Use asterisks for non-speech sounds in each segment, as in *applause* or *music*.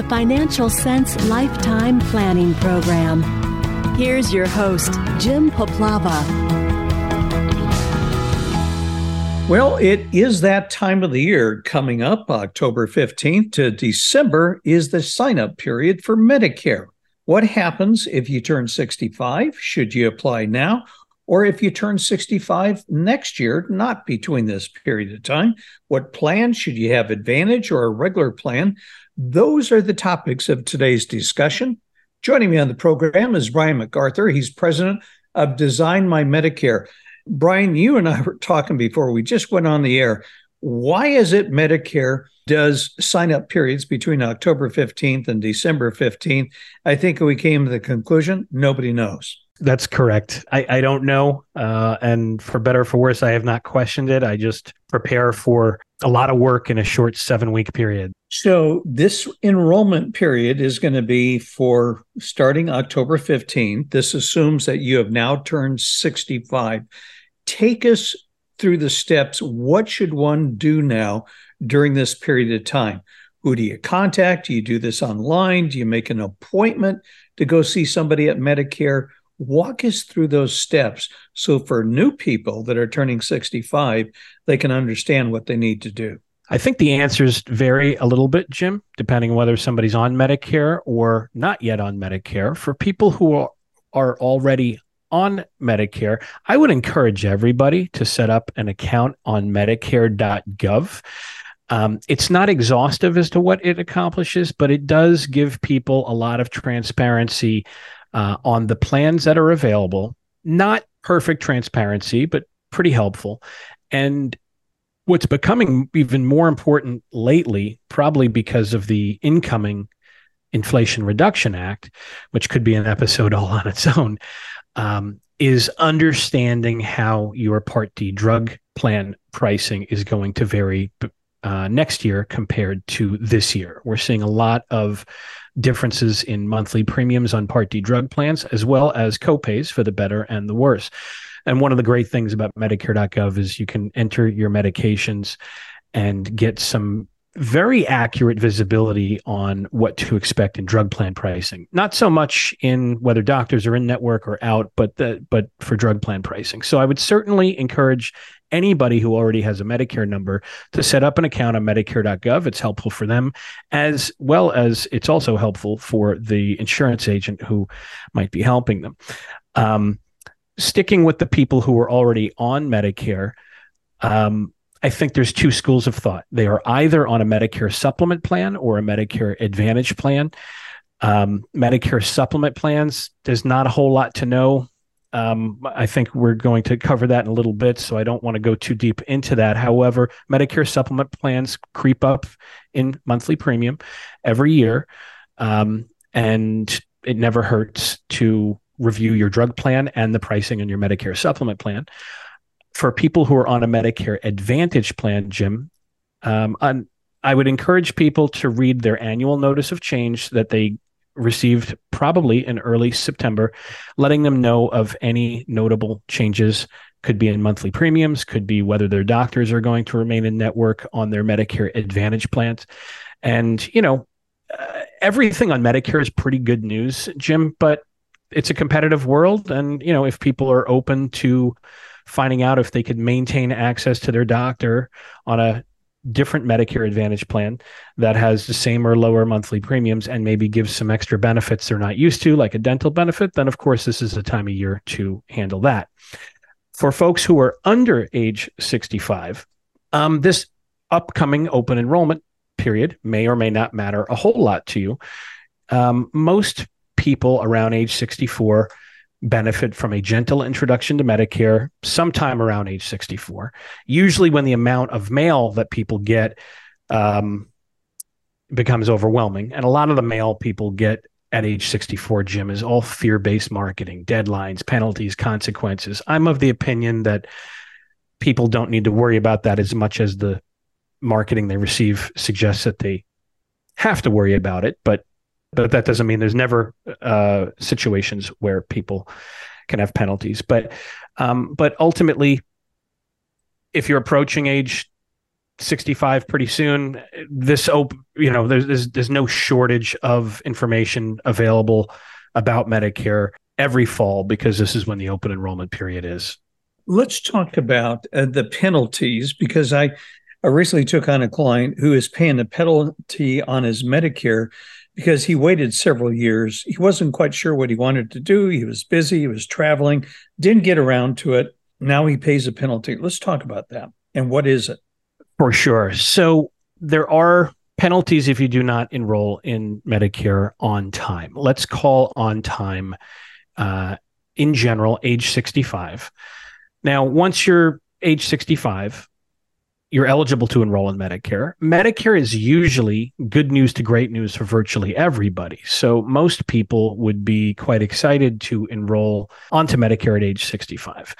the Financial Sense Lifetime Planning Program. Here's your host, Jim Puplava. Well, it is that time of the year coming up. October 15th to December is the sign up period for Medicare. What happens if you turn 65? Should you apply now? Or if you turn 65 next year, not between this period of time, what plan should you have Advantage or a regular plan? Those are the topics of today's discussion. Joining me on the program is Brian McArthur. He's president of Design My Medicare. Brian, you and I were talking before we just went on the air. Why is it Medicare does sign up periods between October 15th and December 15th? I think we came to the conclusion nobody knows. That's correct. I, I don't know. Uh, and for better or for worse, I have not questioned it. I just prepare for a lot of work in a short seven week period. So, this enrollment period is going to be for starting October 15th. This assumes that you have now turned 65. Take us through the steps. What should one do now during this period of time? Who do you contact? Do you do this online? Do you make an appointment to go see somebody at Medicare? Walk us through those steps so for new people that are turning 65, they can understand what they need to do. I think the answers vary a little bit, Jim, depending whether somebody's on Medicare or not yet on Medicare. For people who are, are already on Medicare, I would encourage everybody to set up an account on Medicare.gov. Um, it's not exhaustive as to what it accomplishes, but it does give people a lot of transparency uh, on the plans that are available. Not perfect transparency, but pretty helpful. And what's becoming even more important lately, probably because of the incoming Inflation Reduction Act, which could be an episode all on its own, um, is understanding how your Part D drug plan pricing is going to vary uh, next year compared to this year. We're seeing a lot of differences in monthly premiums on Part D drug plans, as well as copays for the better and the worse. And one of the great things about Medicare.gov is you can enter your medications and get some very accurate visibility on what to expect in drug plan pricing. Not so much in whether doctors are in network or out, but the, but for drug plan pricing. So I would certainly encourage anybody who already has a Medicare number to set up an account on Medicare.gov. It's helpful for them, as well as it's also helpful for the insurance agent who might be helping them. Um, sticking with the people who are already on Medicare, um, I think there's two schools of thought. They are either on a Medicare supplement plan or a Medicare Advantage plan. Um, Medicare supplement plans, there's not a whole lot to know. Um, I think we're going to cover that in a little bit, so I don't want to go too deep into that. However, Medicare supplement plans creep up in monthly premium every year, um, and it never hurts to review your drug plan and the pricing on your Medicare supplement plan. For people who are on a Medicare Advantage plan, Jim, um, I would encourage people to read their annual notice of change that they received probably in early September, letting them know of any notable changes. Could be in monthly premiums, could be whether their doctors are going to remain in network on their Medicare Advantage plans. And, you know, uh, everything on Medicare is pretty good news, Jim, but it's a competitive world. And, you know, if people are open to finding out if they could maintain access to their doctor on a different Medicare Advantage plan that has the same or lower monthly premiums and maybe gives some extra benefits they're not used to, like a dental benefit, then of course this is the time of year to handle that. For folks who are under age 65, um, this upcoming open enrollment period may or may not matter a whole lot to you. Um, most people around age 64 benefit from a gentle introduction to Medicare sometime around age 64. Usually, when the amount of mail that people get um, becomes overwhelming, and a lot of the mail people get at age 64, Jim, is all fear based marketing, deadlines, penalties, consequences. I'm of the opinion that people don't need to worry about that as much as the marketing they receive suggests that they have to worry about it. But but that doesn't mean there's never uh, situations where people can have penalties. But um, but ultimately, if you're approaching age 65 pretty soon. This open, you know, there's, there's there's no shortage of information available about Medicare every fall because this is when the open enrollment period is. Let's talk about uh, the penalties because I, I recently took on a client who is paying a penalty on his Medicare because he waited several years. He wasn't quite sure what he wanted to do. He was busy, he was traveling, didn't get around to it. Now he pays a penalty. Let's talk about that. And what is it? For sure. So there are penalties if you do not enroll in Medicare on time. Let's call on time uh, in general age 65. Now, once you're age 65, you're eligible to enroll in Medicare. Medicare is usually good news to great news for virtually everybody. So most people would be quite excited to enroll onto Medicare at age 65.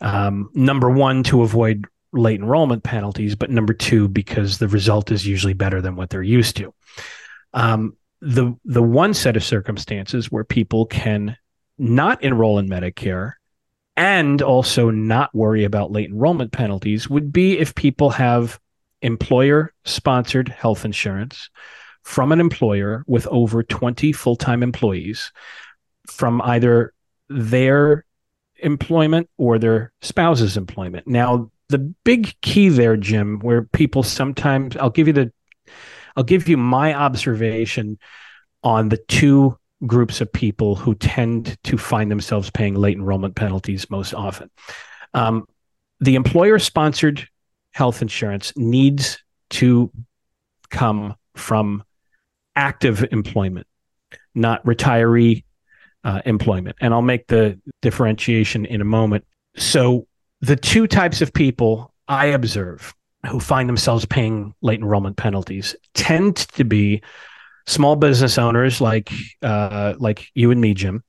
Um, number one, to avoid late enrollment penalties, but number two, because the result is usually better than what they're used to. Um, the the one set of circumstances where people can not enroll in Medicare and also not worry about late enrollment penalties would be if people have employer sponsored health insurance from an employer with over 20 full time employees from either their employment or their spouse's employment. Now, the big key there, Jim, where people sometimes I'll give you the I'll give you my observation on the two groups of people who tend to find themselves paying late enrollment penalties most often. Um, the employer sponsored health insurance needs to come from active employment, not retiree uh, employment. And I'll make the differentiation in a moment. So, the two types of people I observe who find themselves paying late enrollment penalties tend to be small business owners like uh, like you and me, Jim.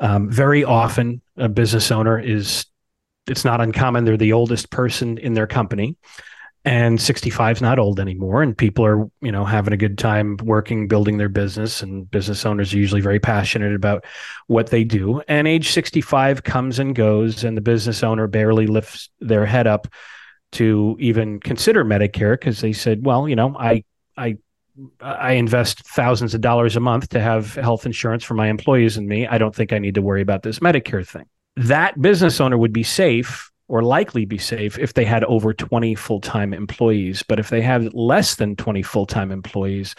Um, very often, a business owner is it's not uncommon they're the oldest person in their company and 65 is not old anymore and people are you know having a good time working building their business and business owners are usually very passionate about what they do and age 65 comes and goes and the business owner barely lifts their head up to even consider medicare because they said well you know i i I invest thousands of dollars a month to have health insurance for my employees and me. I don't think I need to worry about this Medicare thing. That business owner would be safe or likely be safe if they had over 20 full time employees. But if they have less than 20 full time employees,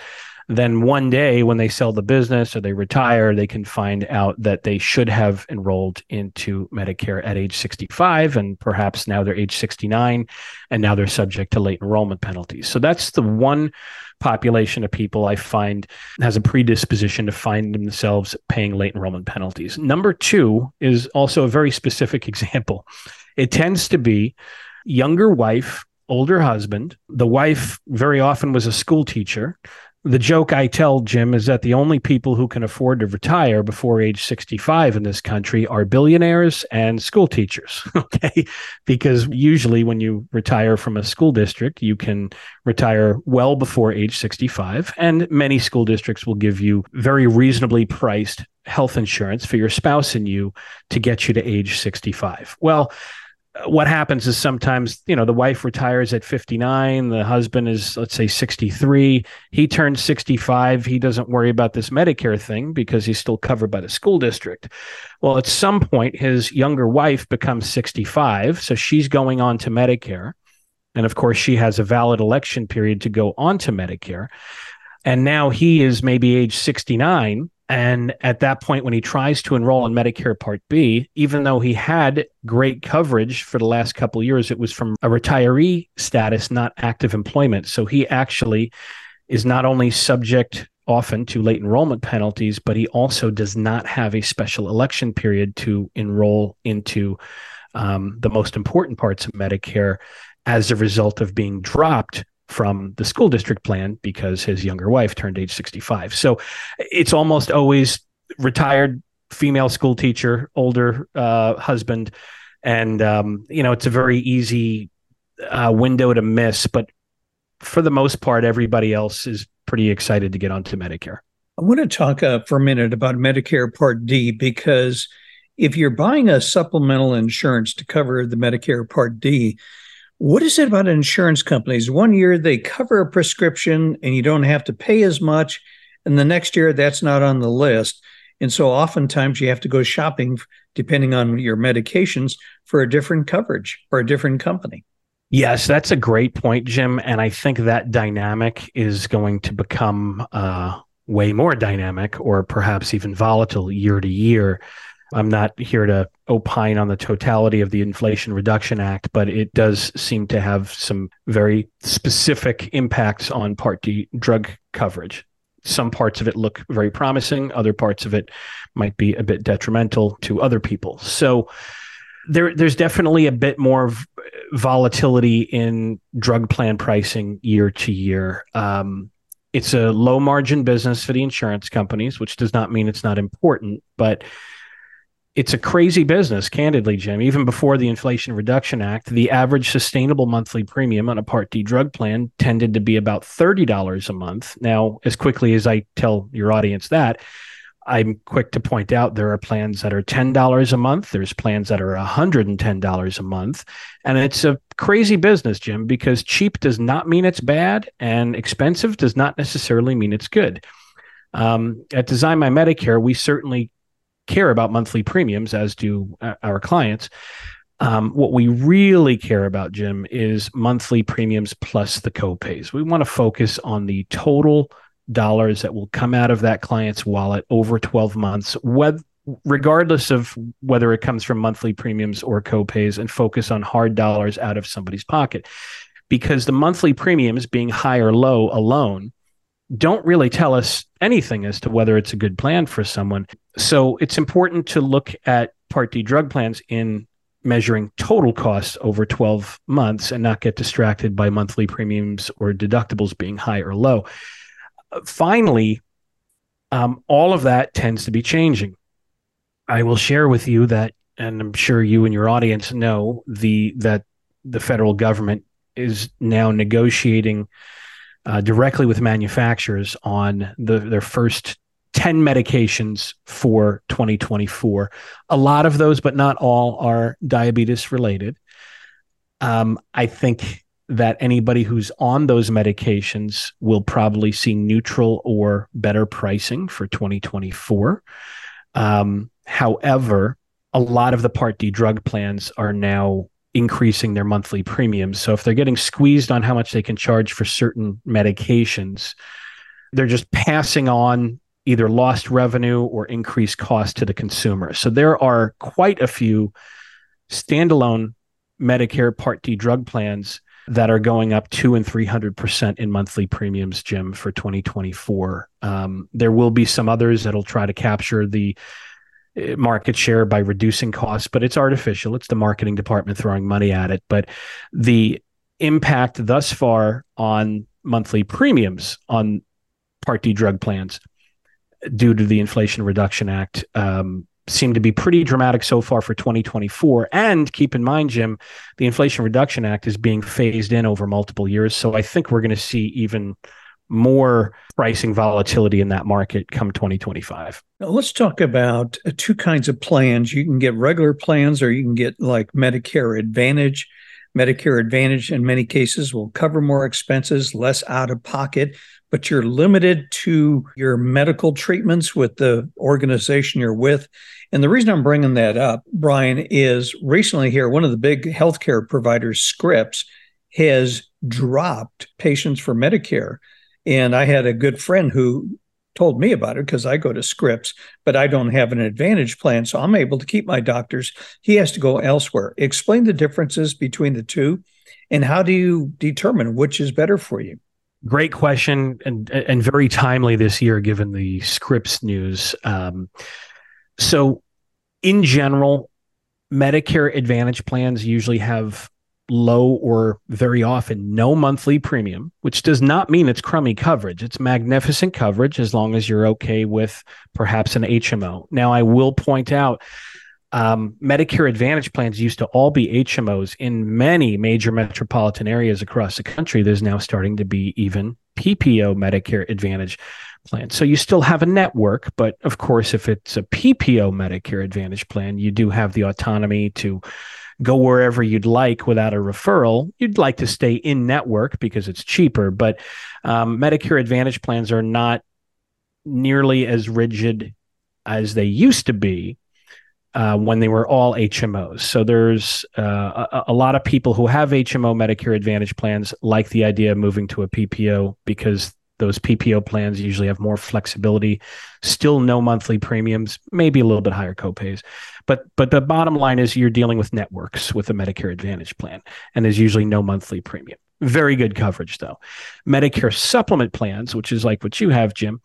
then one day when they sell the business or they retire, they can find out that they should have enrolled into Medicare at age 65 and perhaps now they're age 69 and now they're subject to late enrollment penalties. So that's the one population of people I find has a predisposition to find themselves paying late enrollment penalties. Number two is also a very specific *laughs* example. It tends to be younger wife, older husband. The wife very often was a school teacher the joke I tell Jim is that the only people who can afford to retire before age 65 in this country are billionaires and school teachers. *laughs* Okay. Because usually when you retire from a school district, you can retire well before age 65. And many school districts will give you very reasonably priced health insurance for your spouse and you to get you to age 65. Well, what happens is sometimes you know the wife retires at 59 the husband is let's say 63 he turns 65 he doesn't worry about this medicare thing because he's still covered by the school district. Well at some point his younger wife becomes 65 so she's going on to medicare. And of course she has a valid election period to go on to medicare. And now he is maybe age 69 and at that point, when he tries to enroll in Medicare Part B, even though he had great coverage for the last couple years, it was from a retiree status, not active employment. So he actually is not only subject often to late enrollment penalties, but he also does not have a special election period to enroll into um, the most important parts of Medicare as a result of being dropped from the school district plan because his younger wife turned age 65. So it's almost always retired female school teacher, older uh, husband. And, um, you know, it's a very easy uh, window to miss. But for the most part, everybody else is pretty excited to get onto Medicare. I want to talk uh, for a minute about Medicare Part D because if you're buying a supplemental insurance to cover the Medicare Part D, What is it about insurance companies? One year they cover a prescription and you don't have to pay as much, and the next year that's not on the list. And so oftentimes you have to go shopping depending on your medications for a different coverage or a different company. Yes, that's a great point, Jim. And I think that dynamic is going to become uh, way more dynamic or perhaps even volatile year to year. I'm not here to opine on the totality of the Inflation Reduction Act, but it does seem to have some very specific impacts on Part D drug coverage. Some parts of it look very promising, other parts of it might be a bit detrimental to other people. So, there, there's definitely a bit more volatility in drug plan pricing year to year. Um, it's a low margin business for the insurance companies, which does not mean it's not important, but it's a crazy business, candidly, Jim. Even before the Inflation Reduction Act, the average sustainable monthly premium on a Part D drug plan tended to be about $30 a month. Now, as quickly as I tell your audience that, I'm quick to point out there are plans that are $10 a month. There's plans that are $110 a month. And it's a crazy business, Jim, because cheap does not mean it's bad and expensive does not necessarily mean it's good. Um, at Design My Medicare, we certainly care about monthly premiums, as do uh, our clients. Um, what we really care about, Jim, is monthly premiums plus the copays. We want to focus on the total dollars that will come out of that client's wallet over 12 months, whether, regardless of whether it comes from monthly premiums or copays, and focus on hard dollars out of somebody's pocket. Because the monthly premiums being high or low alone don't really tell us anything as to whether it's a good plan for someone. So it's important to look at Part D drug plans in measuring total costs over 12 months and not get distracted by monthly premiums or deductibles being high or low finally, um, all of that tends to be changing. I will share with you that, and I'm sure you and your audience know the that the federal government is now negotiating uh, directly with manufacturers on the, their first 10 medications for 2024. A lot of those, but not all, are diabetes related. Um, I think that anybody who's on those medications will probably see neutral or better pricing for 2024. Um, however, a lot of the Part D drug plans are now increasing their monthly premiums. So if they're getting squeezed on how much they can charge for certain medications, they're just passing on either lost revenue or increased cost to the consumer. So there are quite a few standalone Medicare Part D drug plans that are going up two and three hundred percent in monthly premiums, Jim, for 2024. Um, there will be some others that'll try to capture the market share by reducing costs, but it's artificial. It's the marketing department throwing money at it. But the impact thus far on monthly premiums on Part D drug plans due to the Inflation Reduction Act um, seem to be pretty dramatic so far for 2024. And keep in mind, Jim, the Inflation Reduction Act is being phased in over multiple years. So I think we're going to see even more pricing volatility in that market come 2025. Now let's talk about uh, two kinds of plans. You can get regular plans or you can get like Medicare Advantage. Medicare Advantage, in many cases, will cover more expenses, less out of pocket but you're limited to your medical treatments with the organization you're with. And the reason I'm bringing that up, Brian, is recently here, one of the big healthcare providers, Scripps, has dropped patients for Medicare. And I had a good friend who told me about it because I go to Scripps, but I don't have an advantage plan. So I'm able to keep my doctors. He has to go elsewhere. Explain the differences between the two and how do you determine which is better for you? Great question and and very timely this year given the Scripps news. Um, so, in general, Medicare Advantage plans usually have low or very often no monthly premium, which does not mean it's crummy coverage. It's magnificent coverage as long as you're okay with perhaps an HMO. Now, I will point out um, Medicare Advantage plans used to all be HMOs in many major metropolitan areas across the country. There's now starting to be even PPO Medicare Advantage plans. So you still have a network, but of course, if it's a PPO Medicare Advantage plan, you do have the autonomy to go wherever you'd like without a referral. You'd like to stay in network because it's cheaper, but um, Medicare Advantage plans are not nearly as rigid as they used to be uh, when they were all HMOs. So there's uh, a, a, lot of people who have HMO Medicare Advantage plans like the idea of moving to a PPO because those PPO plans usually have more flexibility, still no monthly premiums, maybe a little bit higher copays. But but the bottom line is you're dealing with networks with a Medicare Advantage plan, and there's usually no monthly premium. Very good coverage though. Medicare supplement plans, which is like what you have, Jim,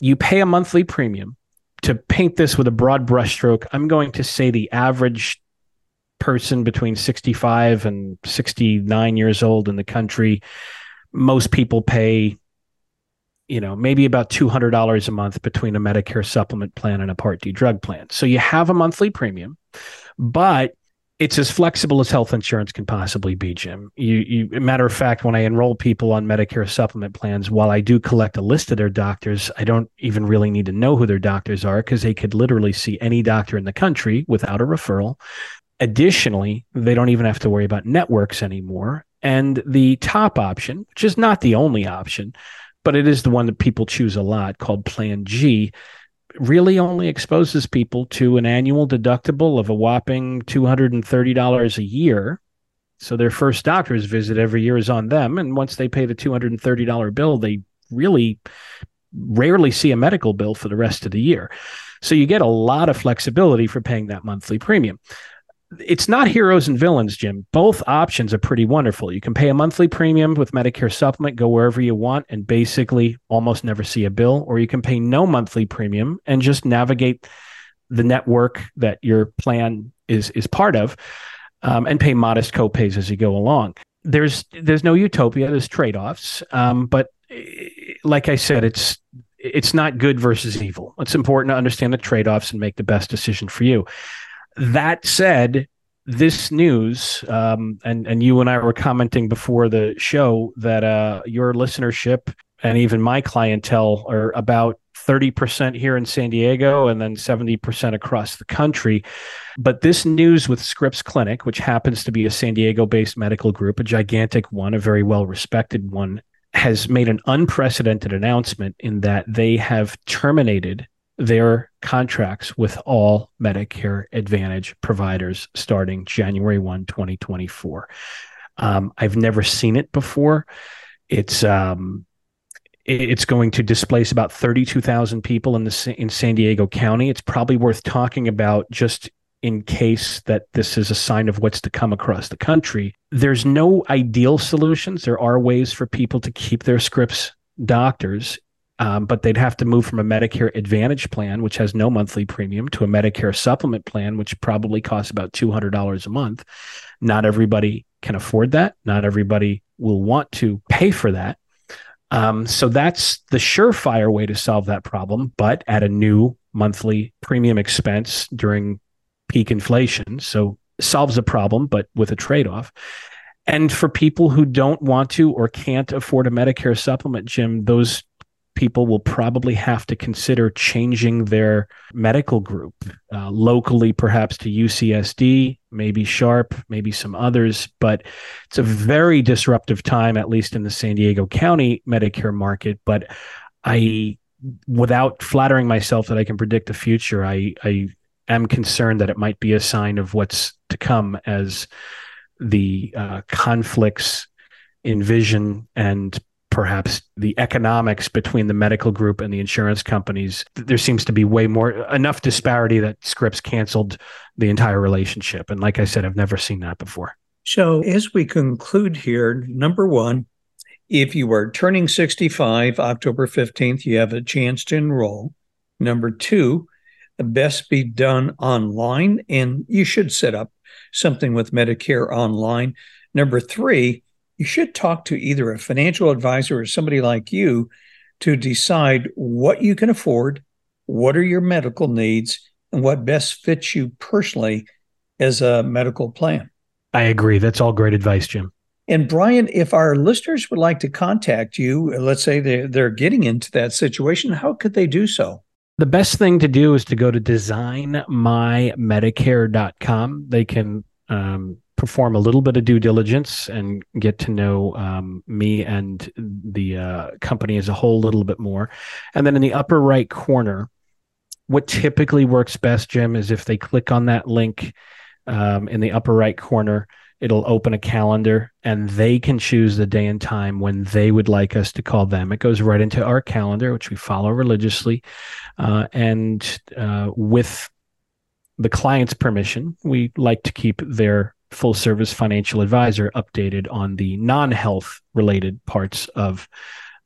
you pay a monthly premium. To paint this with a broad brushstroke, I'm going to say the average person between 65 and 69 years old in the country, most people pay you know, maybe about $200 a month between a Medicare supplement plan and a Part D drug plan. So you have a monthly premium, but it's as flexible as health insurance can possibly be, Jim. You, you, matter of fact, when I enroll people on Medicare supplement plans, while I do collect a list of their doctors, I don't even really need to know who their doctors are because they could literally see any doctor in the country without a referral. Additionally, they don't even have to worry about networks anymore. And the top option, which is not the only option, but it is the one that people choose a lot called Plan G. Really only exposes people to an annual deductible of a whopping $230 a year. So their first doctor's visit every year is on them. And once they pay the $230 bill, they really rarely see a medical bill for the rest of the year. So you get a lot of flexibility for paying that monthly premium it's not heroes and villains, Jim. Both options are pretty wonderful. You can pay a monthly premium with Medicare supplement, go wherever you want, and basically almost never see a bill, or you can pay no monthly premium and just navigate the network that your plan is is part of, um, and pay modest copays as you go along. There's there's no utopia. There's trade offs, um, but eh, like I said, it's it's not good versus evil. It's important to understand the trade offs and make the best decision for you. That said, this news, um, and and you and I were commenting before the show that uh, your listenership and even my clientele are about 30% here in San Diego and then 70% across the country. But this news with Scripps Clinic, which happens to be a San Diego based medical group, a gigantic one, a very well respected one, has made an unprecedented announcement in that they have terminated their contracts with all Medicare Advantage providers starting January 1, 2024. Um, I've never seen it before. It's um, it's going to displace about 32,000 people in the in San Diego County. It's probably worth talking about just in case that this is a sign of what's to come across the country. There's no ideal solutions. There are ways for people to keep their Scripps doctors um, but they'd have to move from a Medicare Advantage plan, which has no monthly premium, to a Medicare supplement plan, which probably costs about $200 a month. Not everybody can afford that. Not everybody will want to pay for that. Um, so that's the surefire way to solve that problem, but at a new monthly premium expense during peak inflation. So solves a problem, but with a trade off. And for people who don't want to or can't afford a Medicare supplement, Jim, those people will probably have to consider changing their medical group uh, locally, perhaps to UCSD, maybe Sharp, maybe some others. But it's a very disruptive time, at least in the San Diego County Medicare market. But I, without flattering myself that I can predict the future, I, I am concerned that it might be a sign of what's to come as the uh, conflicts in vision and perhaps the economics between the medical group and the insurance companies there seems to be way more enough disparity that scripps canceled the entire relationship. And like i said i've never seen that before. So as we conclude here number one if you are turning 65 october 15th you have a chance to enroll. Number two best be done online and you should set up something with medicare online. Number three you should talk to either a financial advisor or somebody like you to decide what you can afford, what are your medical needs, and what best fits you personally as a medical plan. I agree. That's all great advice, Jim. And Brian, if our listeners would like to contact you, let's say they're, they're getting into that situation, how could they do so? The best thing to do is to go to designmymedicare.com. They can um, perform a little bit of due diligence and get to know um, me and the uh, company as a whole a little bit more. And then in the upper right corner, what typically works best, Jim, is if they click on that link um, in the upper right corner, it'll open a calendar and they can choose the day and time when they would like us to call them. It goes right into our calendar, which we follow religiously. Uh, and uh, with the client's permission, we like to keep their full service financial advisor updated on the non health related parts of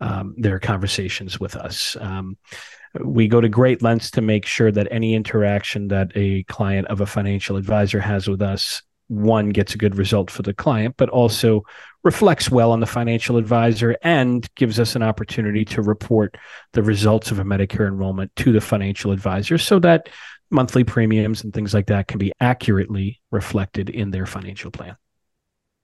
um, their conversations with us. Um, we go to great lengths to make sure that any interaction that a client of a financial advisor has with us one gets a good result for the client but also reflects well on the financial advisor and gives us an opportunity to report the results of a medicare enrollment to the financial advisor so that monthly premiums and things like that can be accurately reflected in their financial plan.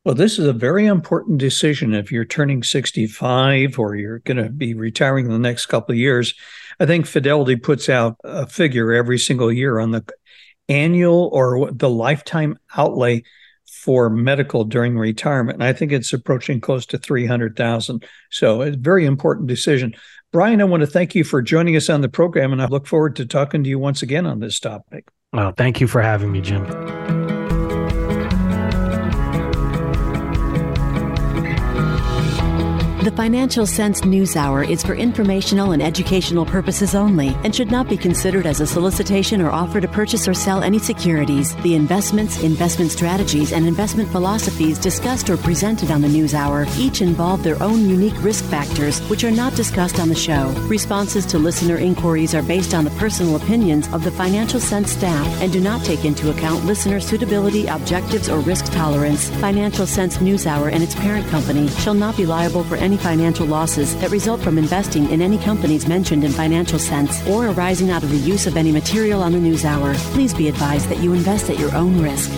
Well, this is a very important decision if you're turning 65 or you're going to be retiring in the next couple of years. I think Fidelity puts out a figure every single year on the annual or the lifetime outlay for medical during retirement. And I think it's approaching close to 300,000. So it's a very important decision. Brian, I want to thank you for joining us on the program, and I look forward to talking to you once again on this topic. Well, thank you for having me, Jim. The Financial Sense News Hour is for informational and educational purposes only and should not be considered as a solicitation or offer to purchase or sell any securities. The investments, investment strategies, and investment philosophies discussed or presented on the News Hour each involve their own unique risk factors, which are not discussed on the show. Responses to listener inquiries are based on the personal opinions of the Financial Sense staff and do not take into account listener suitability, objectives, or risk tolerance. Financial Sense News Hour and its parent company shall not be liable for any financial losses that result from investing in any companies mentioned in Financial Sense or arising out of the use of any material on the news hour. Please be advised that you invest at your own risk.